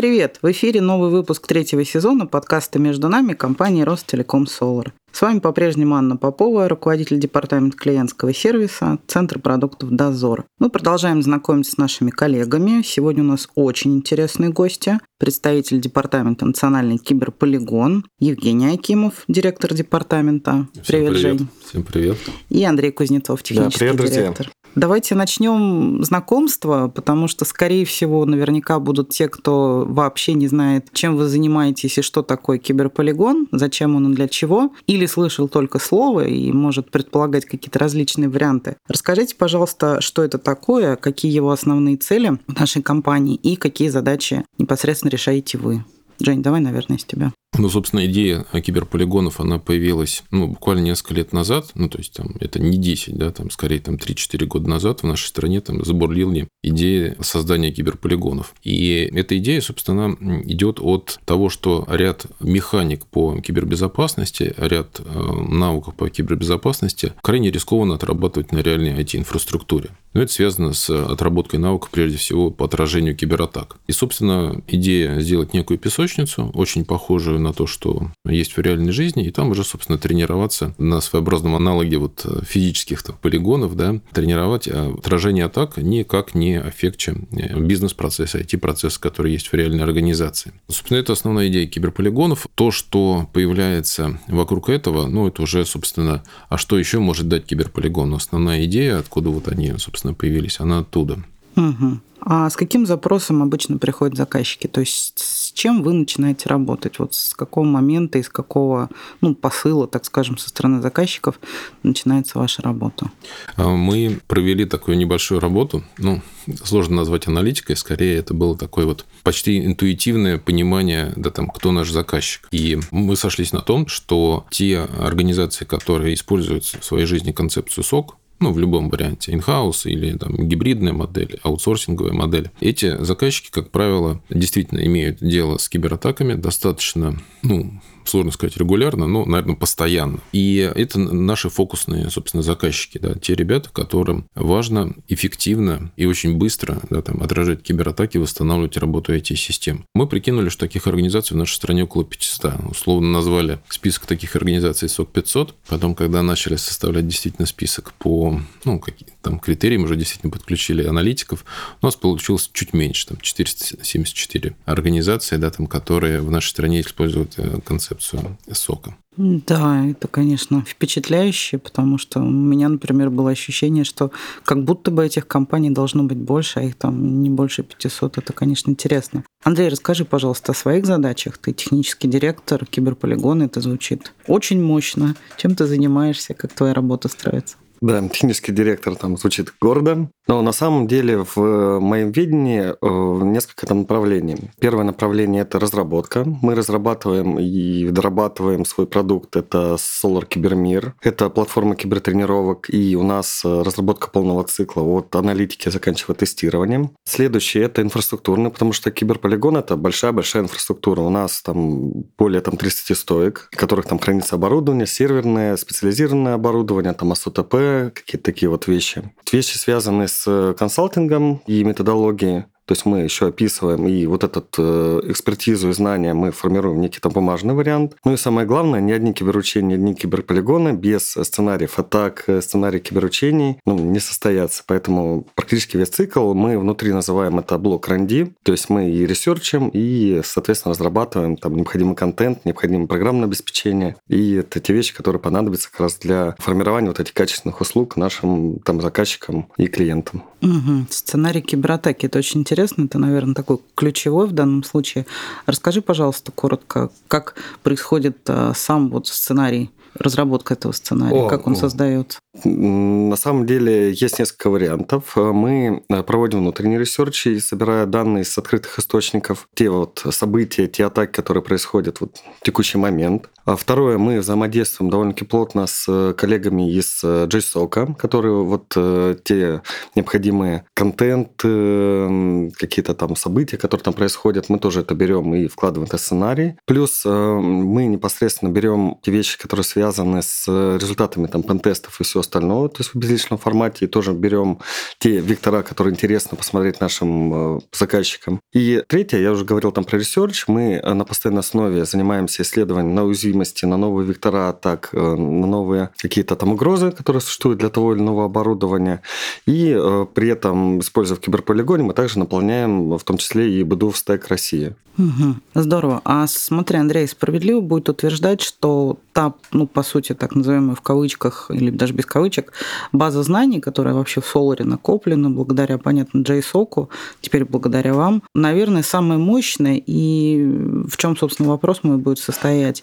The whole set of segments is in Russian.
привет! В эфире новый выпуск третьего сезона подкаста «Между нами» компании «Ростелеком Солар». С вами по-прежнему Анна Попова, руководитель департамента клиентского сервиса, Центр продуктов «Дозор». Мы продолжаем знакомиться с нашими коллегами. Сегодня у нас очень интересные гости. Представитель департамента «Национальный киберполигон» Евгений Акимов, директор департамента. Всем привет, привет, Жень. Всем привет. И Андрей Кузнецов, технический да, привет, директор. Друзья. Давайте начнем знакомство, потому что, скорее всего, наверняка будут те, кто вообще не знает, чем вы занимаетесь и что такое киберполигон, зачем он и для чего, или слышал только слово и может предполагать какие-то различные варианты. Расскажите, пожалуйста, что это такое, какие его основные цели в нашей компании и какие задачи непосредственно решаете вы. Жень, давай, наверное, с тебя. Ну, собственно, идея киберполигонов, она появилась, ну, буквально несколько лет назад, ну, то есть, там, это не 10, да, там, скорее, там, 3-4 года назад в нашей стране, там, забурлила идея создания киберполигонов. И эта идея, собственно, идет от того, что ряд механик по кибербезопасности, ряд э, навыков по кибербезопасности крайне рискованно отрабатывать на реальной IT-инфраструктуре. Но это связано с отработкой навыков, прежде всего, по отражению кибератак. И, собственно, идея сделать некую песочницу, очень похожую на то, что есть в реальной жизни, и там уже, собственно, тренироваться на своеобразном аналоге вот физических там, полигонов, да, тренировать а отражение атак никак не аффекче бизнес-процесса, IT-процесса, который есть в реальной организации. Собственно, это основная идея киберполигонов. То, что появляется вокруг этого, ну, это уже, собственно, а что еще может дать киберполигон? Основная идея, откуда вот они, собственно, появились, она оттуда. Угу. А с каким запросом обычно приходят заказчики? То есть с чем вы начинаете работать? Вот с какого момента, из какого ну, посыла, так скажем, со стороны заказчиков начинается ваша работа? А, мы провели такую небольшую работу. Ну, сложно назвать аналитикой, скорее это было такое вот почти интуитивное понимание, да, там, кто наш заказчик. И мы сошлись на том, что те организации, которые используют в своей жизни концепцию СОК, ну, в любом варианте, in-house или там, гибридная модель, аутсорсинговая модель. Эти заказчики, как правило, действительно имеют дело с кибератаками достаточно, ну, сложно сказать регулярно, но, наверное, постоянно. И это наши фокусные, собственно, заказчики, да, те ребята, которым важно эффективно и очень быстро да, там, отражать кибератаки, восстанавливать работу IT-систем. Мы прикинули, что таких организаций в нашей стране около 500. Условно назвали список таких организаций СОК 500. Потом, когда начали составлять действительно список по ну, каким там критериям, уже действительно подключили аналитиков, у нас получилось чуть меньше, там 474 организации, да, там, которые в нашей стране используют э, концепцию сока. Да, это, конечно, впечатляюще, потому что у меня, например, было ощущение, что как будто бы этих компаний должно быть больше, а их там не больше 500. Это, конечно, интересно. Андрей, расскажи, пожалуйста, о своих задачах. Ты технический директор киберполигона, это звучит очень мощно. Чем ты занимаешься, как твоя работа строится? Да, технический директор там звучит гордо, но на самом деле в моем видении э, несколько там направлений. Первое направление – это разработка. Мы разрабатываем и дорабатываем свой продукт. Это Solar Кибермир. Это платформа кибертренировок, и у нас э, разработка полного цикла от аналитики, заканчивая тестированием. Следующее – это инфраструктурный, потому что киберполигон – это большая-большая инфраструктура. У нас там более там, 30 стоек, в которых там хранится оборудование, серверное, специализированное оборудование, там АСОТП, какие-то такие вот вещи. Вещи, связанные с консалтингом и методологией. То есть мы еще описываем и вот эту э, экспертизу и знания мы формируем некий там бумажный вариант. Ну и самое главное, ни одни киберучения, ни одни киберполигоны без сценариев атак, сценариев киберучений ну, не состоятся. Поэтому практически весь цикл мы внутри называем это блок R&D. То есть мы и ресерчим, и, соответственно, разрабатываем там необходимый контент, необходимое программное обеспечение. И это те вещи, которые понадобятся как раз для формирования вот этих качественных услуг нашим там заказчикам и клиентам. Угу. Сценарий кибератаки – это очень интересно интересно, это, наверное, такой ключевой в данном случае. Расскажи, пожалуйста, коротко, как происходит а, сам вот сценарий разработка этого сценария, О, как он создается? На самом деле есть несколько вариантов. Мы э, проводим внутренний research и собирая данные с открытых источников, те вот события, те атаки, которые происходят вот в текущий момент. А второе, мы взаимодействуем довольно-таки плотно с коллегами из э, JSOC, которые вот э, те необходимые контент, какие-то там события, которые там происходят, мы тоже это берем и вкладываем в сценарий. Плюс мы непосредственно берем те вещи, которые связаны с результатами там пентестов и все остальное, то есть в безличном формате, и тоже берем те вектора, которые интересно посмотреть нашим э, заказчикам. И третье, я уже говорил там про research, мы на постоянной основе занимаемся исследованием на уязвимости, на новые вектора атак, на новые какие-то там угрозы, которые существуют для того или иного оборудования. И при этом, используя в киберполигоне, мы также наполняем в том числе и БДУ в стек России. Угу. Здорово. А смотри, Андрей, справедливо будет утверждать, что та, ну, по сути, так называемая в кавычках, или даже без кавычек, база знаний, которая вообще в Соларе накоплена благодаря, понятно, JSOC, теперь благодаря вам, наверное, самая мощная, и в чем, собственно, вопрос мой будет состоять.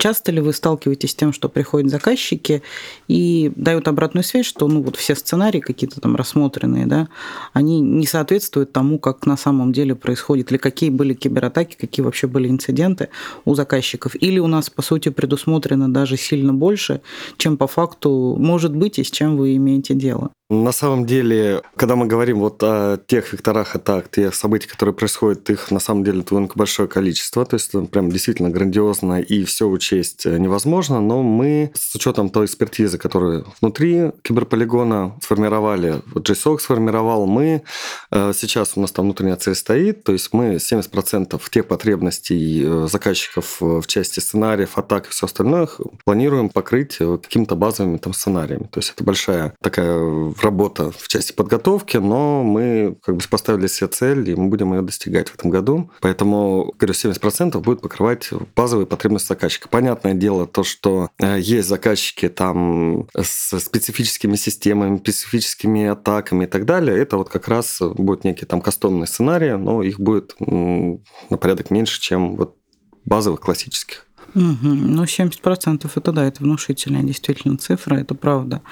Часто ли вы сталкиваетесь с тем, что приходят заказчики и дают обратную связь, что ну, вот все сценарии какие-то там рассмотренные, да, они не соответствуют тому, как на самом деле происходит, или какие были кибератаки, какие вообще были инциденты у заказчиков, или у нас, по сути, предусмотрено даже сильно больше, чем по факту может быть и с чем вы имеете дело. На самом деле, когда мы говорим вот о тех векторах атак, тех событий, которые происходят, их на самом деле довольно большое количество. То есть, прям действительно грандиозно, и все учесть невозможно. Но мы с учетом той экспертизы, которую внутри киберполигона сформировали, вот JSOC сформировал, мы э, сейчас у нас там внутренняя цель стоит, то есть мы 70% тех потребностей э, заказчиков в части сценариев, атак и все остальное планируем покрыть э, какими-то базовыми там сценариями. То есть это большая такая работа в части подготовки, но мы как бы поставили себе цель, и мы будем ее достигать в этом году. Поэтому, говорю, 70% будет покрывать базовые потребности заказчика. Понятное дело, то, что э, есть заказчики там с специфическими системами, специфическими атаками и так далее, это вот как раз будет некий там кастомный сценарий, но их будет на порядок меньше, чем вот базовых классических. Угу. Ну, 70% это да, это внушительная действительно цифра, это правда.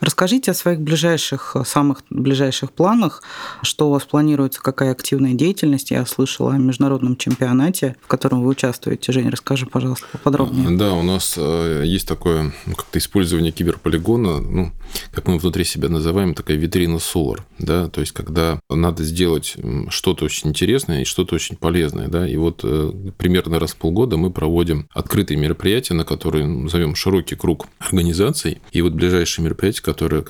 Расскажите о своих ближайших, самых ближайших планах, что у вас планируется, какая активная деятельность. Я слышала о международном чемпионате, в котором вы участвуете. Жень, расскажи, пожалуйста, поподробнее. Да, у нас э, есть такое ну, как-то использование киберполигона, ну, как мы внутри себя называем, такая витрина Solar, да, то есть когда надо сделать что-то очень интересное и что-то очень полезное, да, и вот э, примерно раз в полгода мы проводим открытые мероприятия, на которые назовем широкий круг организаций. И вот ближайшее мероприятие, которое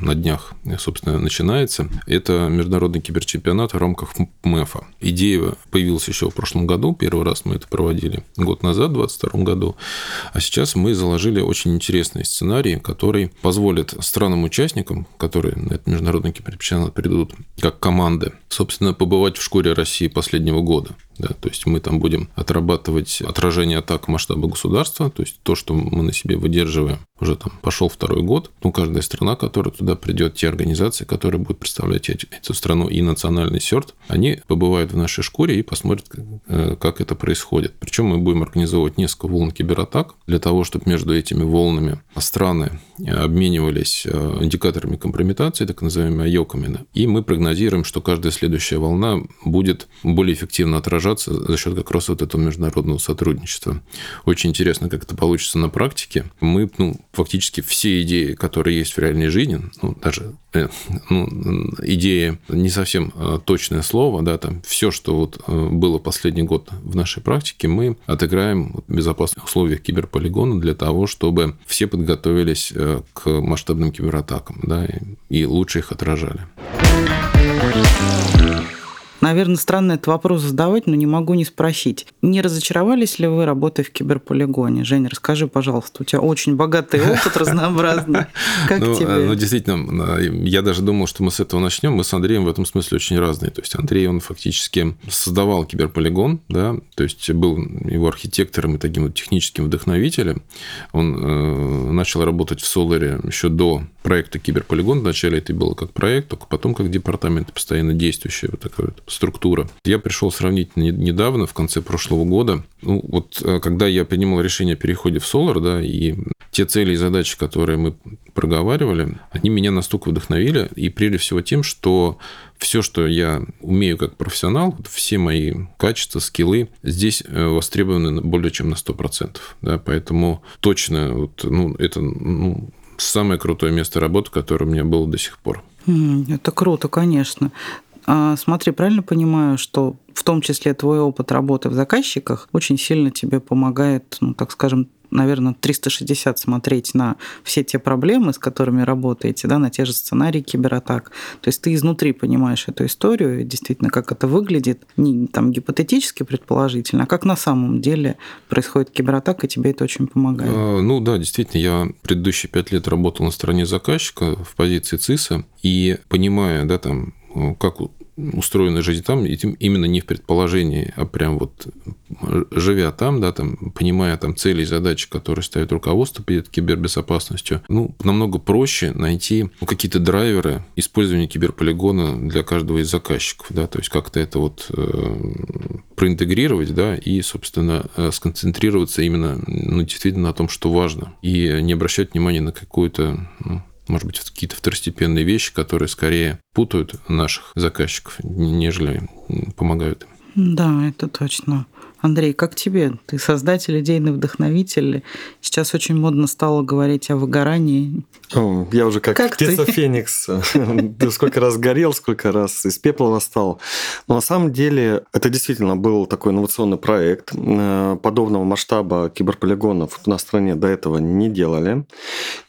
на днях, собственно, начинается. Это международный киберчемпионат в рамках МЭФа. Идея появилась еще в прошлом году. Первый раз мы это проводили год назад, в 2022 году. А сейчас мы заложили очень интересный сценарий, который позволит странам-участникам, которые на этот международный киберчемпионат придут как команды, собственно, побывать в шкуре России последнего года. Да, то есть мы там будем отрабатывать отражение атак масштаба государства, то есть то, что мы на себе выдерживаем, уже там пошел второй год. Ну, каждая страна, которая туда придет, те организации, которые будут представлять эту страну и национальный сёрт, они побывают в нашей шкуре и посмотрят, э, как это происходит. Причем мы будем организовывать несколько волн кибератак для того, чтобы между этими волнами страны обменивались э, индикаторами компрометации, так называемыми айоками. И мы прогнозируем, что каждая следующая волна будет более эффективно отражаться за счет как раз вот этого международного сотрудничества. Очень интересно, как это получится на практике. Мы ну, фактически все идеи, которые есть в реальной жизни, ну, даже э, ну, идея не совсем э, точное слово, да, там все, что вот было последний год в нашей практике, мы отыграем в безопасных условиях киберполигона для того, чтобы все подготовились к масштабным кибератакам, да, и лучше их отражали. Наверное, странно этот вопрос задавать, но не могу не спросить. Не разочаровались ли вы, работая в киберполигоне? Женя, расскажи, пожалуйста, у тебя очень богатый опыт разнообразный. Как ну, тебе? Ну, действительно, я даже думал, что мы с этого начнем. Мы с Андреем в этом смысле очень разные. То есть Андрей, он фактически создавал киберполигон, да, то есть был его архитектором и таким вот техническим вдохновителем. Он э, начал работать в Соларе еще до проекта Киберполигон. Вначале это было как проект, только потом как департамент постоянно действующий вот такой вот структура. Я пришел сравнительно недавно, в конце прошлого года. Ну, вот э, когда я принимал решение о переходе в Solar, да, и те цели и задачи, которые мы проговаривали, они меня настолько вдохновили, и прежде всего тем, что все, что я умею как профессионал, все мои качества, скиллы здесь э, востребованы более чем на 100%. Да, поэтому точно вот, ну, это ну, самое крутое место работы, которое у меня было до сих пор. Это круто, конечно. А, смотри, правильно понимаю, что в том числе твой опыт работы в заказчиках очень сильно тебе помогает, ну, так скажем, наверное, 360 смотреть на все те проблемы, с которыми работаете, да, на те же сценарии кибератак. То есть ты изнутри понимаешь эту историю, действительно, как это выглядит, не там гипотетически предположительно, а как на самом деле происходит кибератака, и тебе это очень помогает. А, ну да, действительно, я предыдущие пять лет работал на стороне заказчика в позиции ЦИСа, и понимая, да, там, как устроена жизнь там, и именно не в предположении, а прям вот живя там, да, там, понимая там цели и задачи, которые ставит руководство перед кибербезопасностью, ну, намного проще найти ну, какие-то драйверы использования киберполигона для каждого из заказчиков, да, то есть как-то это вот э, проинтегрировать, да, и, собственно, э, сконцентрироваться именно, ну, действительно на том, что важно, и не обращать внимания на какую-то ну, может быть, какие-то второстепенные вещи, которые скорее путают наших заказчиков, нежели помогают им. Да, это точно. Андрей, как тебе? Ты создатель, идейный вдохновитель. Сейчас очень модно стало говорить о выгорании. О, я уже как, как птица ты? Феникс. Сколько раз горел, сколько раз из пепла восстал. Но на самом деле это действительно был такой инновационный проект. Э, подобного масштаба киберполигонов на стране до этого не делали.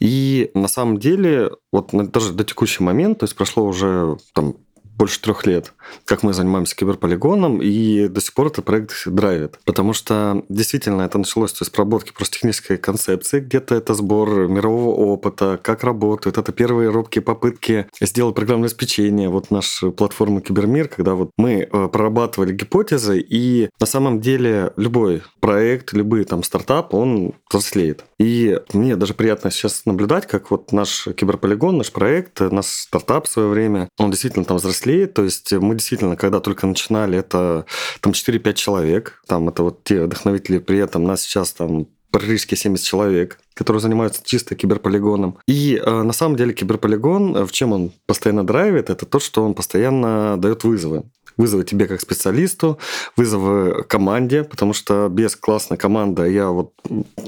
И на самом деле, вот даже до текущего момента, то есть прошло уже там больше трех лет, как мы занимаемся киберполигоном, и до сих пор этот проект драйвит. Потому что действительно это началось с проработки просто технической концепции, где-то это сбор мирового опыта, как работает. Это первые робкие попытки сделать программное обеспечение. Вот наша платформа Кибермир, когда вот мы э, прорабатывали гипотезы, и на самом деле любой проект, любой там стартап, он взрослеет. И мне даже приятно сейчас наблюдать, как вот наш киберполигон, наш проект, наш стартап в свое время, он действительно там взрослеет. То есть мы действительно, когда только начинали, это там 4-5 человек. Там это вот те вдохновители, при этом нас сейчас там практически 70 человек, которые занимаются чисто киберполигоном. И э, на самом деле киберполигон, в чем он постоянно драйвит, это то, что он постоянно дает вызовы вызовы тебе как специалисту, вызовы команде, потому что без классной команды я вот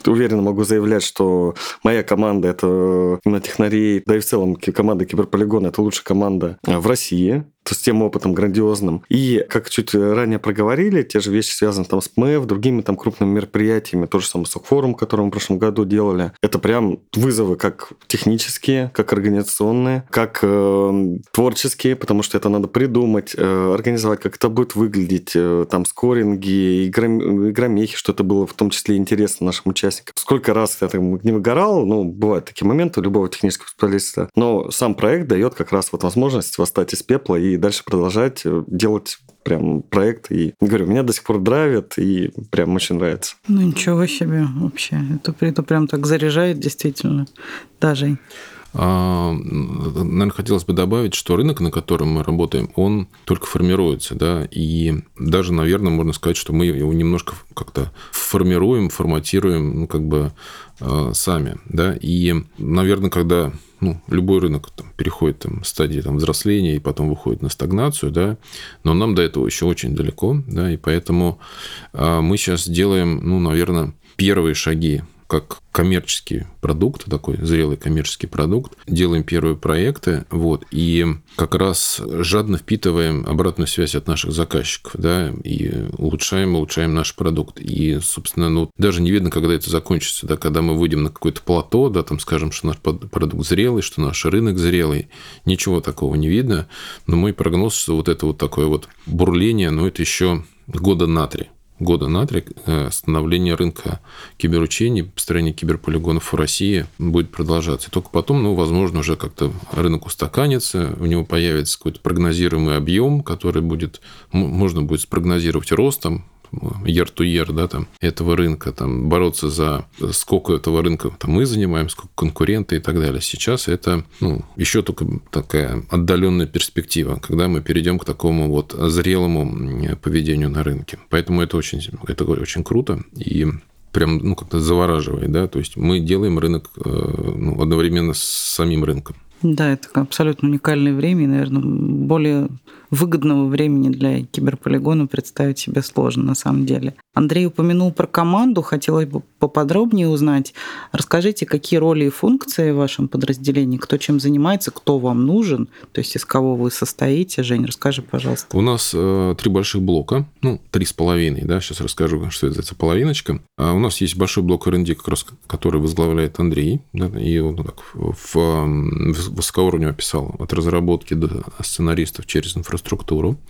уверенно могу заявлять, что моя команда это именно технарей, да и в целом команда Киберполигона это лучшая команда в России с тем опытом грандиозным. И, как чуть ранее проговорили, те же вещи связаны там с МЭФ, другими там крупными мероприятиями, то же самое Сокфорум, который мы в прошлом году делали. Это прям вызовы как технические, как организационные, как э, творческие, потому что это надо придумать, э, организовать, как это будет выглядеть, э, там скоринги, игром, игромехи, что это было в том числе интересно нашим участникам. Сколько раз я там не выгорал, ну, бывают такие моменты у любого технического специалиста, но сам проект дает как раз вот возможность восстать из пепла и дальше продолжать э, делать прям проект. И говорю, меня до сих пор драйвит, и прям очень нравится. Ну, ничего себе вообще. Это, это прям так заряжает действительно. Даже. А, наверное, хотелось бы добавить, что рынок, на котором мы работаем, он только формируется, да, и даже, наверное, можно сказать, что мы его немножко как-то формируем, форматируем, ну, как бы сами, да, и, наверное, когда ну, любой рынок там, переходит там, стадии там, взросления и потом выходит на стагнацию, да, но нам до этого еще очень далеко, да, и поэтому э, мы сейчас делаем, ну, наверное, первые шаги как коммерческий продукт, такой зрелый коммерческий продукт, делаем первые проекты, вот, и как раз жадно впитываем обратную связь от наших заказчиков, да, и улучшаем, улучшаем наш продукт. И, собственно, ну, даже не видно, когда это закончится, да, когда мы выйдем на какое-то плато, да, там скажем, что наш продукт зрелый, что наш рынок зрелый, ничего такого не видно, но мой прогноз, что вот это вот такое вот бурление, ну, это еще года на три года на три э, становление рынка киберучений, построение киберполигонов в России будет продолжаться. И только потом, ну, возможно, уже как-то рынок устаканится, у него появится какой-то прогнозируемый объем, который будет, можно будет спрогнозировать ростом, year to year, да, там, этого рынка, там, бороться за сколько этого рынка там, мы занимаем, сколько конкуренты и так далее. Сейчас это, ну, еще только такая отдаленная перспектива, когда мы перейдем к такому вот зрелому поведению на рынке. Поэтому это очень, это очень круто. И прям ну, как-то завораживает, да, то есть мы делаем рынок э, ну, одновременно с самим рынком. Да, это абсолютно уникальное время, и, наверное, более выгодного времени для киберполигона представить себе сложно на самом деле. Андрей упомянул про команду, хотелось бы поподробнее узнать. Расскажите, какие роли и функции в вашем подразделении, кто чем занимается, кто вам нужен, то есть из кого вы состоите. Жень, расскажи, пожалуйста. У нас э, три больших блока, ну, три с половиной, да, сейчас расскажу, что это за половиночка. А у нас есть большой блок R&D, как раз, который возглавляет Андрей, да, и он так в, в высокоуровневый описал от разработки до сценаристов через инфраструктуру.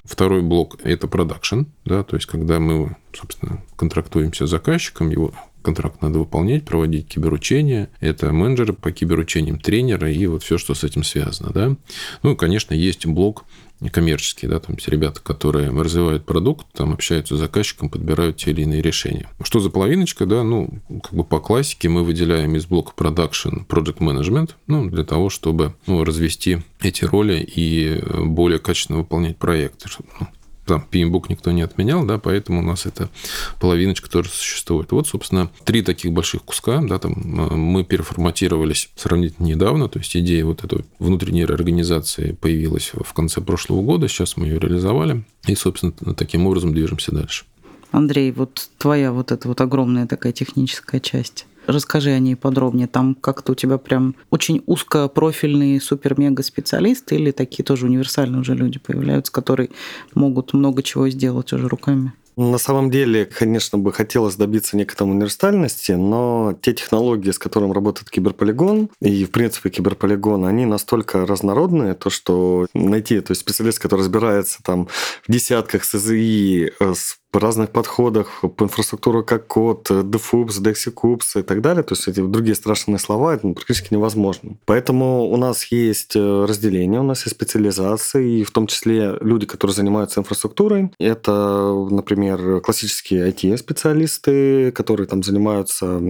Второй блок – это продакшн, да, то есть когда мы собственно, контрактуемся с заказчиком, его контракт надо выполнять, проводить киберучения. Это менеджеры по киберучениям, тренеры и вот все, что с этим связано. Да? Ну и, конечно, есть блок коммерческий, да, там ребята, которые развивают продукт, там общаются с заказчиком, подбирают те или иные решения. Что за половиночка, да, ну, как бы по классике мы выделяем из блока production project management, ну, для того, чтобы ну, развести эти роли и более качественно выполнять проекты, ну, там PMBOK никто не отменял, да, поэтому у нас эта половиночка тоже существует. Вот, собственно, три таких больших куска, да, там э, мы переформатировались сравнительно недавно, то есть идея вот этой внутренней реорганизации появилась в конце прошлого года, сейчас мы ее реализовали, и, собственно, таким образом движемся дальше. Андрей, вот твоя вот эта вот огромная такая техническая часть. Расскажи о ней подробнее. Там как-то у тебя прям очень узкопрофильные супер-мега-специалисты или такие тоже универсальные уже люди появляются, которые могут много чего сделать уже руками? На самом деле, конечно, бы хотелось добиться некоторой универсальности, но те технологии, с которыми работает киберполигон, и, в принципе, киберполигон, они настолько разнородные, то, что найти то есть специалист, который разбирается там в десятках СЗИ э, с разных подходах по инфраструктуру как код, DFUBS, DexiCubes и так далее, то есть эти другие страшные слова, это практически невозможно. Поэтому у нас есть э, разделение, у нас есть специализации, и в том числе люди, которые занимаются инфраструктурой. Это, например, классические IT-специалисты, которые там занимаются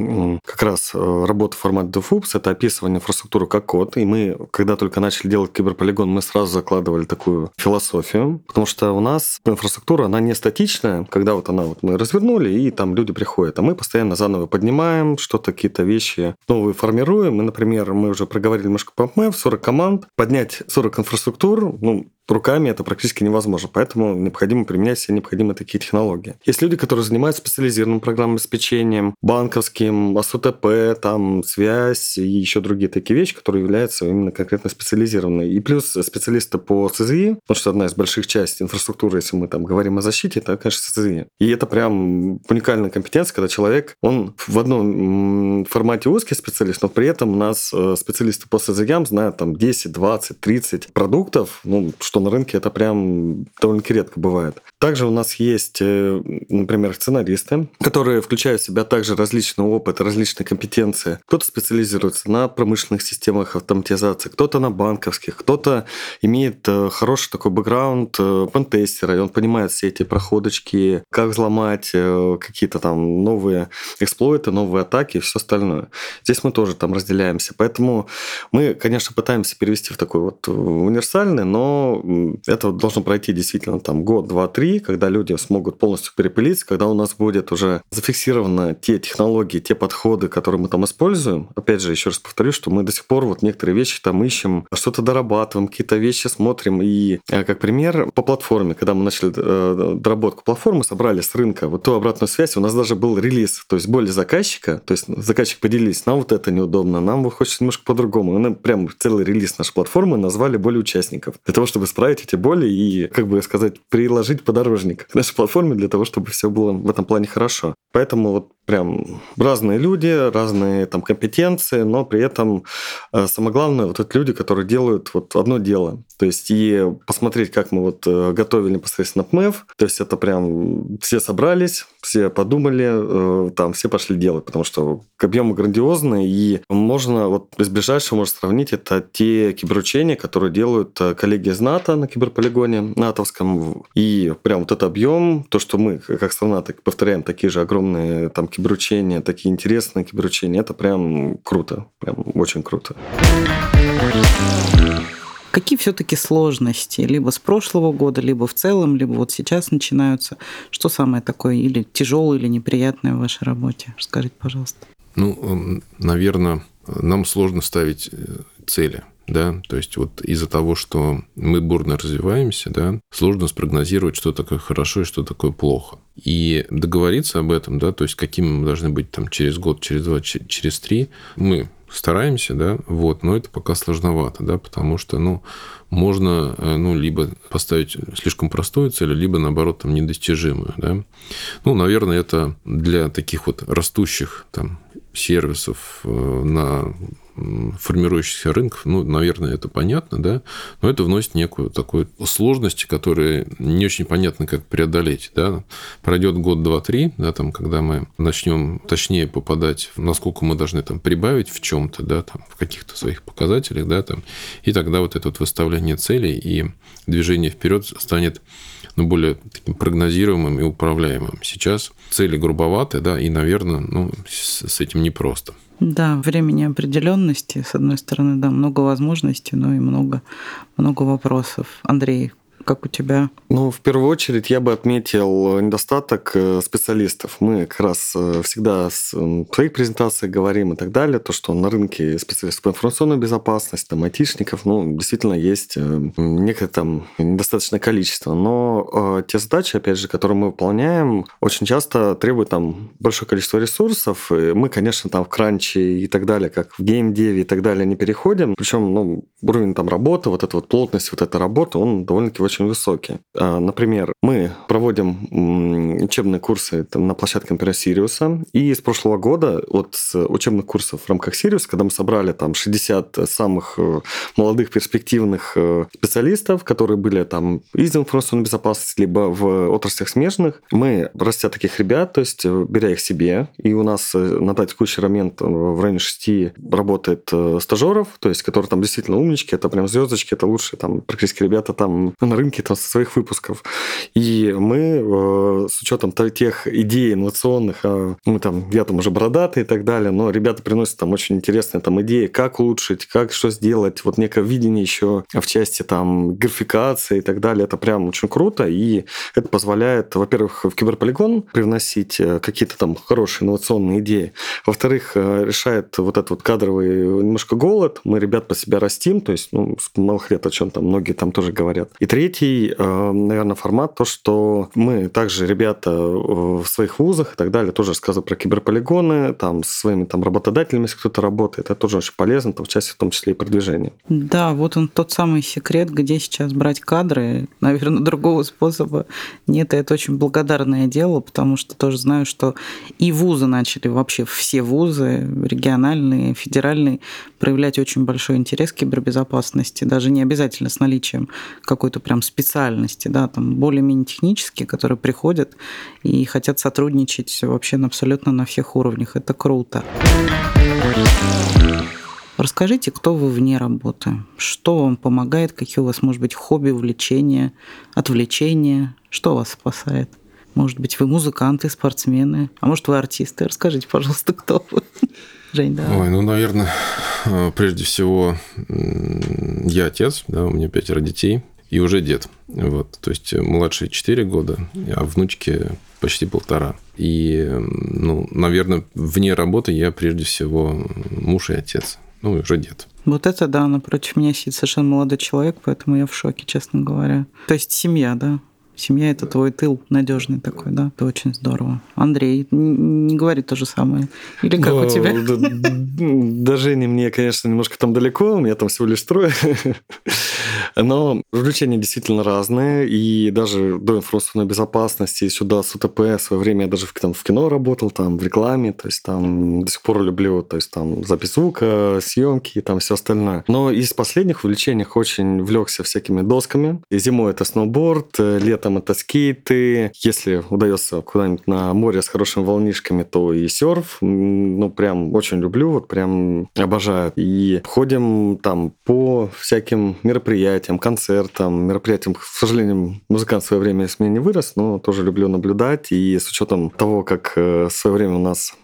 как раз э, работой в формате DFUBS, это описывание инфраструктуры как код, и мы, когда только начали делать киберполигон, мы сразу закладывали такую философию, потому что у нас инфраструктура, она не статичная, когда вот она вот мы развернули, и там люди приходят, а мы постоянно заново поднимаем, что-то, какие-то вещи новые формируем. И, например, мы уже проговорили немножко по ММ, 40 команд, поднять 40 инфраструктур, ну, руками это практически невозможно, поэтому необходимо применять все необходимые такие технологии. Есть люди, которые занимаются специализированным программным обеспечением, банковским, АСУТП, там, связь и еще другие такие вещи, которые являются именно конкретно специализированные. И плюс специалисты по СЗИ, потому что одна из больших частей инфраструктуры, если мы там говорим о защите, это, конечно, СЗИ. И это прям уникальная компетенция, когда человек, он в одном формате узкий специалист, но при этом у нас э, специалисты по СЗИям знают там 10, 20, 30 продуктов, ну, что что на рынке это прям довольно-таки редко бывает. Также у нас есть, э, например, сценаристы, которые включают в себя также различный опыт, различные компетенции. Кто-то специализируется на промышленных системах автоматизации, кто-то на банковских, кто-то имеет э, хороший такой бэкграунд э, пентестера, и он понимает все эти проходочки, как взломать какие-то там новые эксплойты, новые атаки и все остальное. Здесь мы тоже там разделяемся. Поэтому мы, конечно, пытаемся перевести в такой вот универсальный, но это должно пройти действительно там год, два, три, когда люди смогут полностью перепылиться, когда у нас будет уже зафиксированы те технологии, те подходы, которые мы там используем. Опять же, еще раз повторю, что мы до сих пор вот некоторые вещи там ищем, что-то дорабатываем, какие-то вещи смотрим. И э, как пример, по платформе, когда мы начали э, доработку платформы, собрали с рынка вот ту обратную связь, у нас даже был релиз, то есть более заказчика, то есть заказчик поделились, нам вот это неудобно, нам вот хочется немножко по-другому. И мы прям целый релиз нашей платформы назвали более участников, для того, чтобы исправить эти боли и, как бы сказать, приложить подорожник к нашей платформе для того, чтобы все было в этом плане хорошо. Поэтому вот прям разные люди, разные там компетенции, но при этом э, самое главное вот это люди, которые делают вот одно дело. То есть и посмотреть, как мы вот э, готовили непосредственно ПМЭФ, то есть это прям все собрались, все подумали, э, там все пошли делать, потому что объемы грандиозные, и можно вот из ближайшего можно сравнить это те киберучения, которые делают коллеги из НАТО на киберполигоне натовском, и прям вот этот объем, то, что мы как страна так повторяем такие же огромные там киберучения, такие интересные киберучения, это прям круто, прям очень круто. Какие все-таки сложности? Либо с прошлого года, либо в целом, либо вот сейчас начинаются. Что самое такое или тяжелое, или неприятное в вашей работе? Расскажите, пожалуйста. Ну, наверное, нам сложно ставить э, цели. Да, то есть вот из-за того, что мы бурно развиваемся, да, сложно спрогнозировать, что такое хорошо и что такое плохо. И договориться об этом, да, то есть какими мы должны быть там через год, через два, через три, мы стараемся, да, вот, но это пока сложновато, да, потому что, ну, можно, э, ну, либо поставить слишком простую цель, либо, наоборот, там, недостижимую, да. Ну, наверное, это для таких вот растущих там сервисов э, на формирующихся рынков, ну, наверное, это понятно, да, но это вносит некую такую сложность, которые не очень понятно, как преодолеть, да. Пройдет год, два, три, да, там, когда мы начнем точнее попадать, насколько мы должны там прибавить в чем-то, да, там, в каких-то своих показателях, да, там, и тогда вот это вот выставление целей и движение вперед станет ну, более таким прогнозируемым и управляемым. Сейчас цели грубоваты, да, и, наверное, ну, с этим непросто. Да, время неопределенности, с одной стороны, да, много возможностей, но и много, много вопросов. Андрей, как у тебя? Ну, в первую очередь я бы отметил недостаток э, специалистов. Мы как раз э, всегда в своих презентациях говорим и так далее, то, что на рынке специалистов по информационной безопасности, там, айтишников, ну, действительно есть э, некое там недостаточное количество. Но те задачи, опять же, которые мы выполняем, очень часто требуют там большое количество ресурсов. И мы, конечно, там в кранче и так далее, как в геймдеве и так далее, не переходим. Причем, ну, уровень там работы, вот эта вот плотность вот этой работы, он довольно-таки очень очень высокие. А, например, мы проводим учебные курсы там, на площадке, например, Сириуса, и с прошлого года вот с учебных курсов в рамках Сириуса, когда мы собрали там 60 самых э, молодых перспективных э, специалистов, которые были там из информационной безопасности, либо в отраслях смежных, мы, растя таких ребят, то есть э, беря их себе, и у нас на текущий момент в районе 6 работает стажеров, то есть которые там действительно умнички, это прям звездочки, это лучшие там практически ребята там на рынке там, со своих выпусков. И мы э, с учетом тех идей инновационных, э, мы там, я там уже бородатый и так далее, но ребята приносят там очень интересные там идеи, как улучшить, как что сделать, вот некое видение еще в части там графикации и так далее. Это прям очень круто, и это позволяет, во-первых, в киберполигон привносить э, какие-то там хорошие инновационные идеи. Во-вторых, э, решает вот этот вот кадровый немножко голод. Мы ребят по себя растим, то есть, ну, с малых лет, о чем там многие там тоже говорят. И третий третий, э, наверное, формат, то, что мы также, ребята, э, в своих вузах и так далее, тоже рассказывают про киберполигоны, там, со своими там работодателями, если кто-то работает, это тоже очень полезно, в части в том числе и продвижения. Да, вот он тот самый секрет, где сейчас брать кадры. Наверное, другого способа нет, и это очень благодарное дело, потому что тоже знаю, что и вузы начали, вообще все вузы, региональные, федеральные, проявлять очень большой интерес к кибербезопасности, даже не обязательно с наличием какой-то прям специальности, да, там более-менее технические, которые приходят и хотят сотрудничать вообще абсолютно на всех уровнях. Это круто. Расскажите, кто вы вне работы? Что вам помогает? Какие у вас, может быть, хобби, увлечения, отвлечения? Что вас спасает? Может быть, вы музыканты, спортсмены, а может, вы артисты? Расскажите, пожалуйста, кто вы. Жень, да. Ой, ну, наверное, э, прежде всего, я отец, да, у меня пятеро детей и уже дед. Вот, то есть младший 4 года, а внучке почти полтора. И, ну, наверное, вне работы я прежде всего муж и отец. Ну, и уже дед. Вот это да, напротив меня сидит совершенно молодой человек, поэтому я в шоке, честно говоря. То есть семья, да? Семья это твой тыл надежный такой, да? Это очень здорово. Андрей, не говори то же самое. Или как Но, у тебя? До Жени мне, конечно, немножко там далеко, у меня там всего лишь трое. Но развлечения действительно разные, и даже до информационной безопасности, сюда с УТП в свое время я даже в, там, в кино работал, там в рекламе, то есть там до сих пор люблю, то есть там запись звука, съемки и там все остальное. Но из последних увлечений очень влекся всякими досками. И зимой это сноуборд, летом это скейты. Если удается куда-нибудь на море с хорошими волнишками, то и серф. Ну, прям очень люблю, вот прям обожаю. И ходим там по всяким мероприятиям, мероприятиям, концертам, мероприятиям. К сожалению, музыкант в свое время из меня не вырос, но тоже люблю наблюдать. И с учетом того, как э, в свое время у нас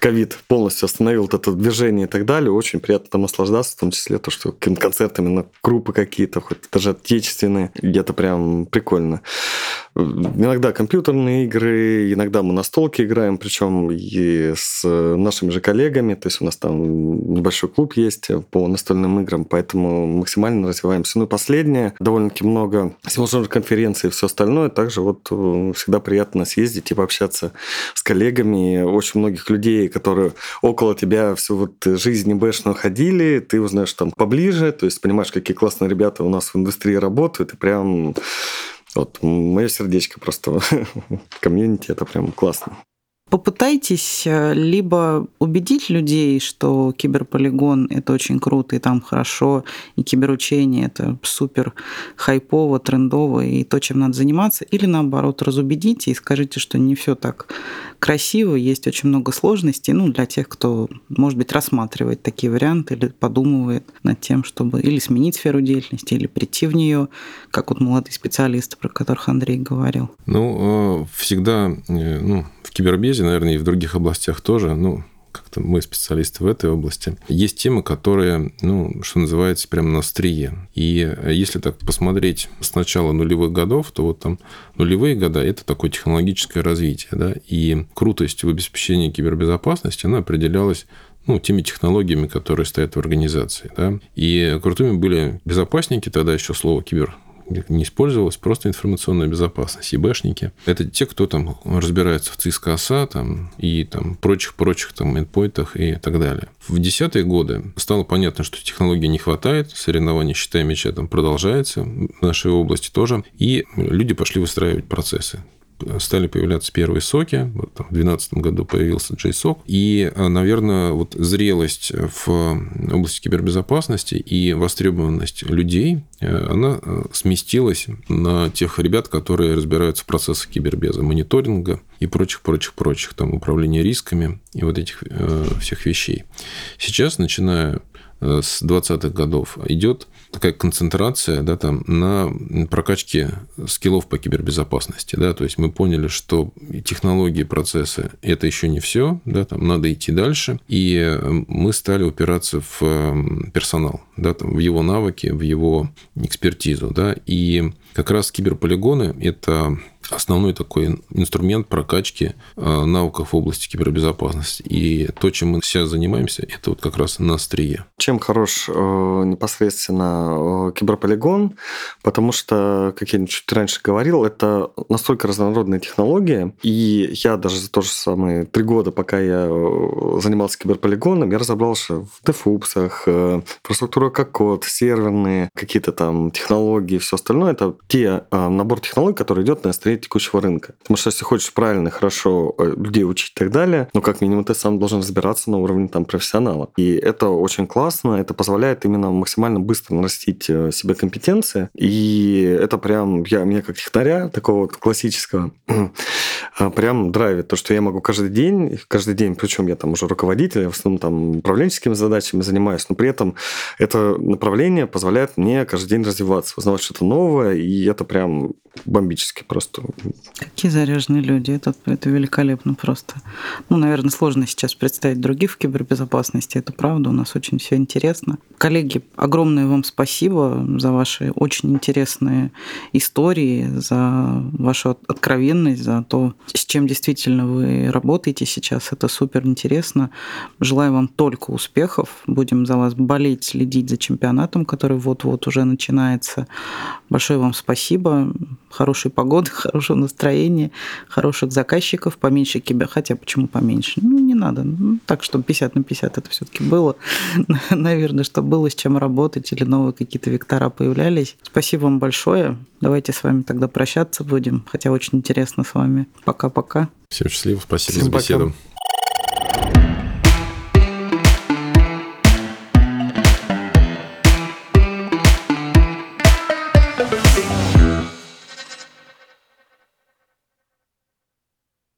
ковид полностью остановил это движение и так далее, очень приятно там наслаждаться, в том числе то, что концертами на группы какие-то, хоть даже отечественные, где-то прям прикольно. Иногда компьютерные игры, иногда мы на столке играем, причем и с нашими же коллегами. То есть у нас там небольшой клуб есть по настольным играм, поэтому максимально развиваемся. Ну и последнее, довольно-таки много всевозможных конференций и все остальное. Также вот э, всегда приятно съездить и пообщаться с коллегами. Очень многих людей, которые около тебя всю вот жизнь бэшную ходили, ты узнаешь там поближе, то есть понимаешь, какие классные ребята у нас в индустрии работают, и прям вот мое сердечко просто комьюнити, это прям классно. Попытайтесь э, либо убедить людей, что киберполигон – это очень круто, и там хорошо, и киберучение – это супер хайпово, трендово, и то, чем надо заниматься, или наоборот, разубедите и скажите, что не все так красиво, есть очень много сложностей, ну, для тех, кто, может быть, рассматривает такие варианты или подумывает над тем, чтобы или сменить сферу деятельности, или прийти в нее, как вот молодые специалисты, про которых Андрей говорил. Ну, э, всегда, э, ну, в кибербезе, наверное, и в других областях тоже, ну, как-то мы специалисты в этой области. Есть темы, которые, ну, что называется, прямо на острие. И если так посмотреть с начала нулевых годов, то вот там нулевые года – это такое технологическое развитие, да, и крутость в обеспечении кибербезопасности, она определялась ну, теми технологиями, которые стоят в организации. Да? И крутыми были безопасники, тогда еще слово кибер не использовалась, просто информационная безопасность, ИБшники. Это те, кто там разбирается в ЦСКА, там, и там прочих-прочих там эндпоинтах и так далее. В десятые годы стало понятно, что технологий не хватает, соревнования считай меча там продолжается в нашей области тоже, и люди пошли выстраивать процессы стали появляться первые соки. Вот, там, в 2012 году появился JSOC. И, э, наверное, вот зрелость в области кибербезопасности и востребованность людей, э, она э, сместилась на тех ребят, которые разбираются в процессах кибербеза, мониторинга и прочих-прочих-прочих, там, управления рисками и вот этих э, всех вещей. Сейчас, начиная с 20-х годов, идет такая концентрация да, там, на прокачке скиллов по кибербезопасности. Да? То есть мы поняли, что технологии, процессы – это еще не все, да, там надо идти дальше. И мы стали упираться в эм, персонал, да, там, в его навыки, в его экспертизу. Да? И как раз киберполигоны – это основной такой инструмент прокачки э, навыков в области кибербезопасности. И то, чем мы сейчас занимаемся, это вот как раз на острие. Чем хорош э, непосредственно э, киберполигон? Потому что, как я чуть раньше говорил, это настолько разнородная технология. И я даже за то же самое три года, пока я занимался киберполигоном, я разобрался в дефупсах, инфраструктура как код, серверные какие-то там технологии, все остальное. Это те набор технологий, который идет на острие текущего рынка. Потому что если хочешь правильно, хорошо э, людей учить и так далее, ну, как минимум, ты сам должен разбираться на уровне там профессионала. И это очень классно, это позволяет именно максимально быстро нарастить э, себе компетенции. И это прям, я, мне как технаря, такого вот классического, а, прям драйвит. То, что я могу каждый день, каждый день, причем я там уже руководитель, я в основном там управленческими задачами занимаюсь, но при этом это направление позволяет мне каждый день развиваться, узнавать что-то новое, и это прям бомбически просто. Какие заряженные люди. Это, это великолепно просто. Ну, наверное, сложно сейчас представить других в кибербезопасности. Это правда. У нас очень все интересно. Коллеги, огромное вам спасибо за ваши очень интересные истории, за вашу откровенность, за то, с чем действительно вы работаете сейчас. Это супер интересно. Желаю вам только успехов. Будем за вас болеть, следить за чемпионатом, который вот-вот уже начинается. Большое вам спасибо хорошей погоды, хорошего настроения, хороших заказчиков, поменьше кибер. Хотя почему поменьше? Ну, не надо. Ну, так, чтобы 50 на 50 это все-таки было. Наверное, что было с чем работать или новые какие-то вектора появлялись. Спасибо вам большое. Давайте с вами тогда прощаться будем. Хотя очень интересно с вами. Пока-пока. Всем счастливо. Спасибо Всем за беседу. Пока.